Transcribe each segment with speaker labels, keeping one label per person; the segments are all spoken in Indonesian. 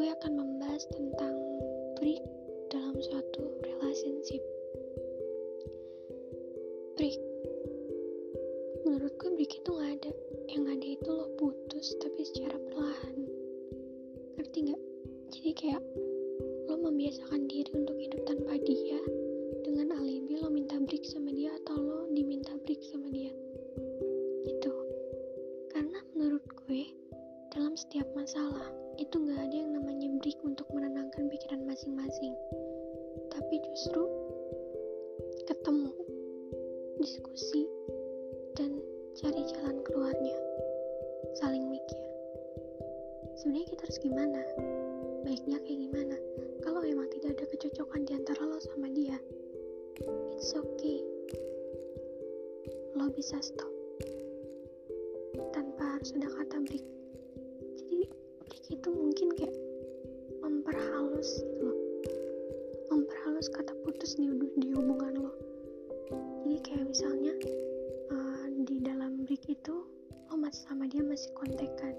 Speaker 1: membahas tentang break dalam suatu relationship. Break. Menurutku break itu nggak ada. Yang ada itu lo putus tapi secara perlahan. Ngerti nggak? Jadi kayak lo membiasakan diri untuk hidup tanpa dia dengan alibi lo minta break sama dia atau lo diminta break sama dia. Itu. Karena menurut gue dalam setiap masalah masing-masing tapi justru ketemu diskusi dan cari jalan keluarnya saling mikir. Sebenarnya kita harus gimana? Baiknya kayak gimana? Kalau emang tidak ada kecocokan di antara lo sama dia it's okay. Lo bisa stop tanpa harus ada kata break. Itu mungkin kayak memperhalus gitu loh. Memperhalus kata putus di, di hubungan lo. Jadi kayak misalnya uh, di dalam break itu lo masih sama dia masih kontekan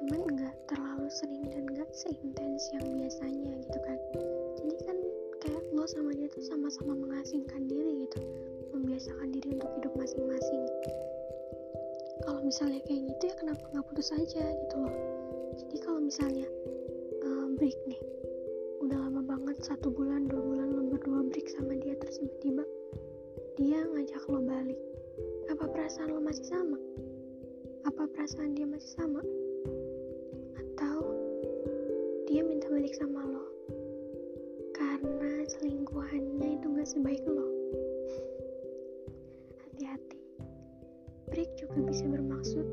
Speaker 1: cuman nggak terlalu sering dan nggak seintens yang biasanya gitu kan. Jadi kan kayak lo sama dia tuh sama-sama mengasingkan diri gitu. Membiasakan diri untuk hidup masing-masing. Kalau misalnya kayak gitu ya kenapa nggak putus aja gitu loh. Jadi kalau misalnya break nih. Udah lama banget satu bulan dua bulan lo berdua break sama dia terus tiba-tiba dia ngajak lo balik. Apa perasaan lo masih sama? Apa perasaan dia masih sama? Atau dia minta balik sama lo karena selingkuhannya itu gak sebaik lo? Hati-hati. Break juga bisa bermaksud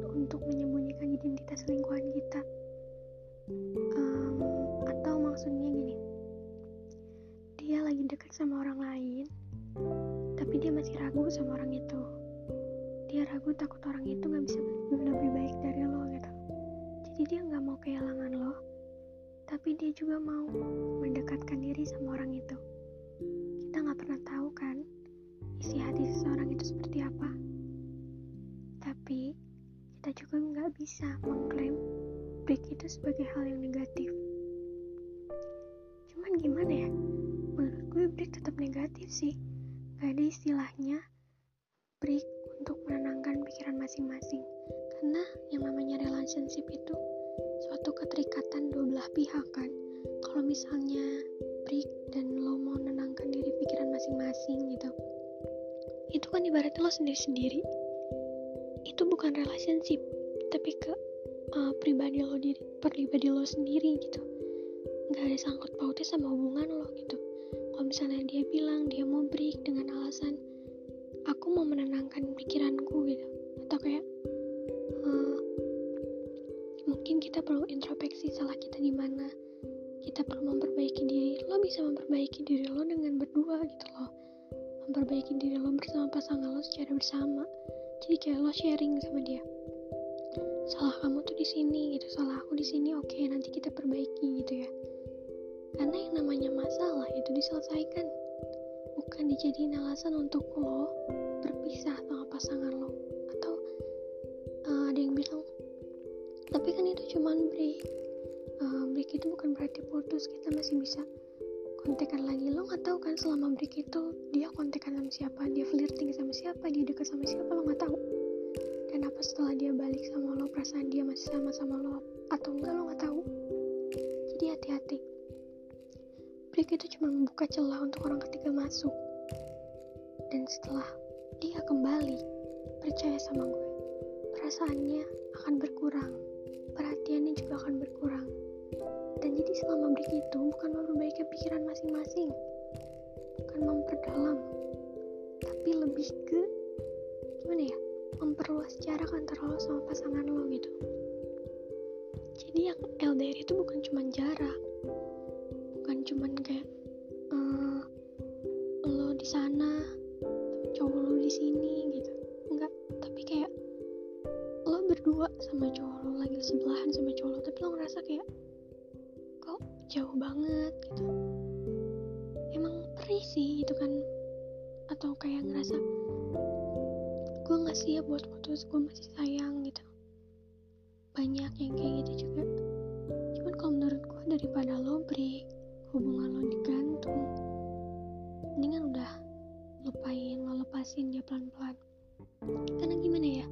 Speaker 1: ragu takut orang itu nggak bisa lebih baik dari lo gitu. Jadi dia nggak mau kehilangan lo tapi dia juga mau mendekatkan diri sama orang itu. Kita nggak pernah tahu kan isi hati seseorang itu seperti apa. Tapi kita juga nggak bisa mengklaim break itu sebagai hal yang negatif. Cuman gimana ya? Menurut gue break tetap negatif sih. Gak ada istilahnya break untuk menenangkan pikiran masing-masing. Karena yang namanya relationship itu suatu keterikatan dua belah pihak kan. Kalau misalnya break dan lo mau menenangkan diri pikiran masing-masing gitu itu kan ibaratnya lo sendiri-sendiri. Itu bukan relationship tapi ke uh, pribadi lo diri pribadi lo sendiri gitu. Nggak ada sangkut pautnya sama hubungan lo gitu. Kalau misalnya dia bilang dia mau break dengan alasan aku mau menenangkan pikiranku gitu. Atau kayak uh, mungkin kita perlu introspeksi salah kita di mana. Kita perlu memperbaiki diri lo bisa memperbaiki diri lo dengan berdua gitu loh. Memperbaiki diri lo bersama pasangan lo secara bersama. Jadi kayak lo sharing sama dia. Salah kamu tuh di sini gitu salah aku di sini oke okay, nanti kita perbaiki gitu ya. Karena yang namanya masalah itu diselesaikan bukan dijadiin alasan untuk lo berpisah sama pasangan lo. Atau uh, ada yang bilang tapi kan itu cuman break. Uh, break itu bukan berarti putus kita masih bisa kontekan lagi. Lo nggak tahu kan selama break itu dia kontekan sama siapa dia flirting sama siapa dia dekat sama siapa lo nggak tahu. Dan apa setelah dia balik sama lo perasaan dia masih sama sama lo atau enggak lo nggak tahu. Jadi hati-hati break itu cuma membuka celah untuk orang ketiga masuk. Dan setelah dia kembali percaya sama gue perasaannya akan berkurang perhatiannya juga akan berkurang. Dan jadi selama break itu bukan memperbaiki pikiran masing-masing bukan memperdalam tapi lebih ke bukan cuma kayak uh, lo di sana cowok lo di sini gitu. Enggak tapi kayak lo berdua sama cowok lo lagi sebelahan sama cowok lo tapi lo ngerasa kayak kok jauh banget gitu. Emang perih sih itu kan atau kayak ngerasa gue gak siap buat putus gue masih sayang gitu. Banyak yang kayak gitu juga. Cuman kalau menurut gue daripada lo hubungan lo digantung. Mendingan udah lupain lo lepasin dia pelan-pelan. Karena gimana ya?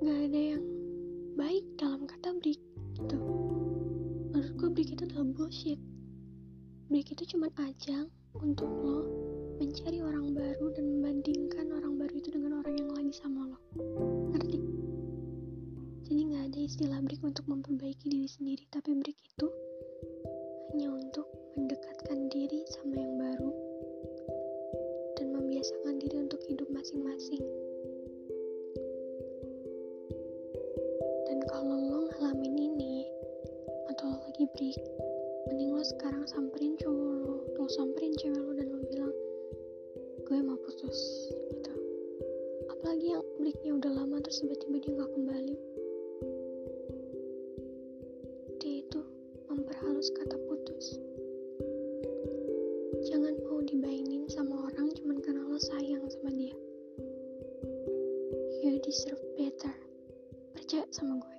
Speaker 1: Gak ada yang baik dalam kata break gitu. Menurut gue break itu adalah bullshit. Break itu cuma ajang untuk lo mencari orang baru dan membandingkan orang baru itu dengan orang yang lagi sama lo. Ngerti? Jadi gak ada istilah break untuk memperbaiki diri sendiri tapi break itu yang breaknya udah lama terus tiba-tiba dia nggak kembali. Dia itu memperhalus kata putus. Jangan mau dibainin sama orang cuman karena lo sayang sama dia. You deserve better. Percaya sama gue.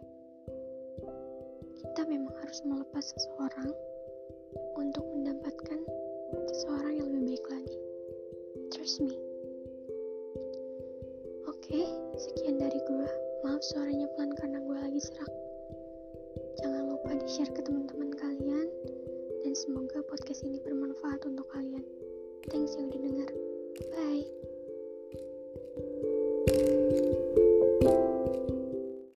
Speaker 1: Kita memang harus melepas seseorang untuk mendapatkan seseorang yang lebih baik lagi. Trust me maaf suaranya pelan karena gue lagi serak jangan lupa di share ke teman-teman kalian. Dan semoga podcast ini bermanfaat untuk kalian. Thanks yang udah denger. Bye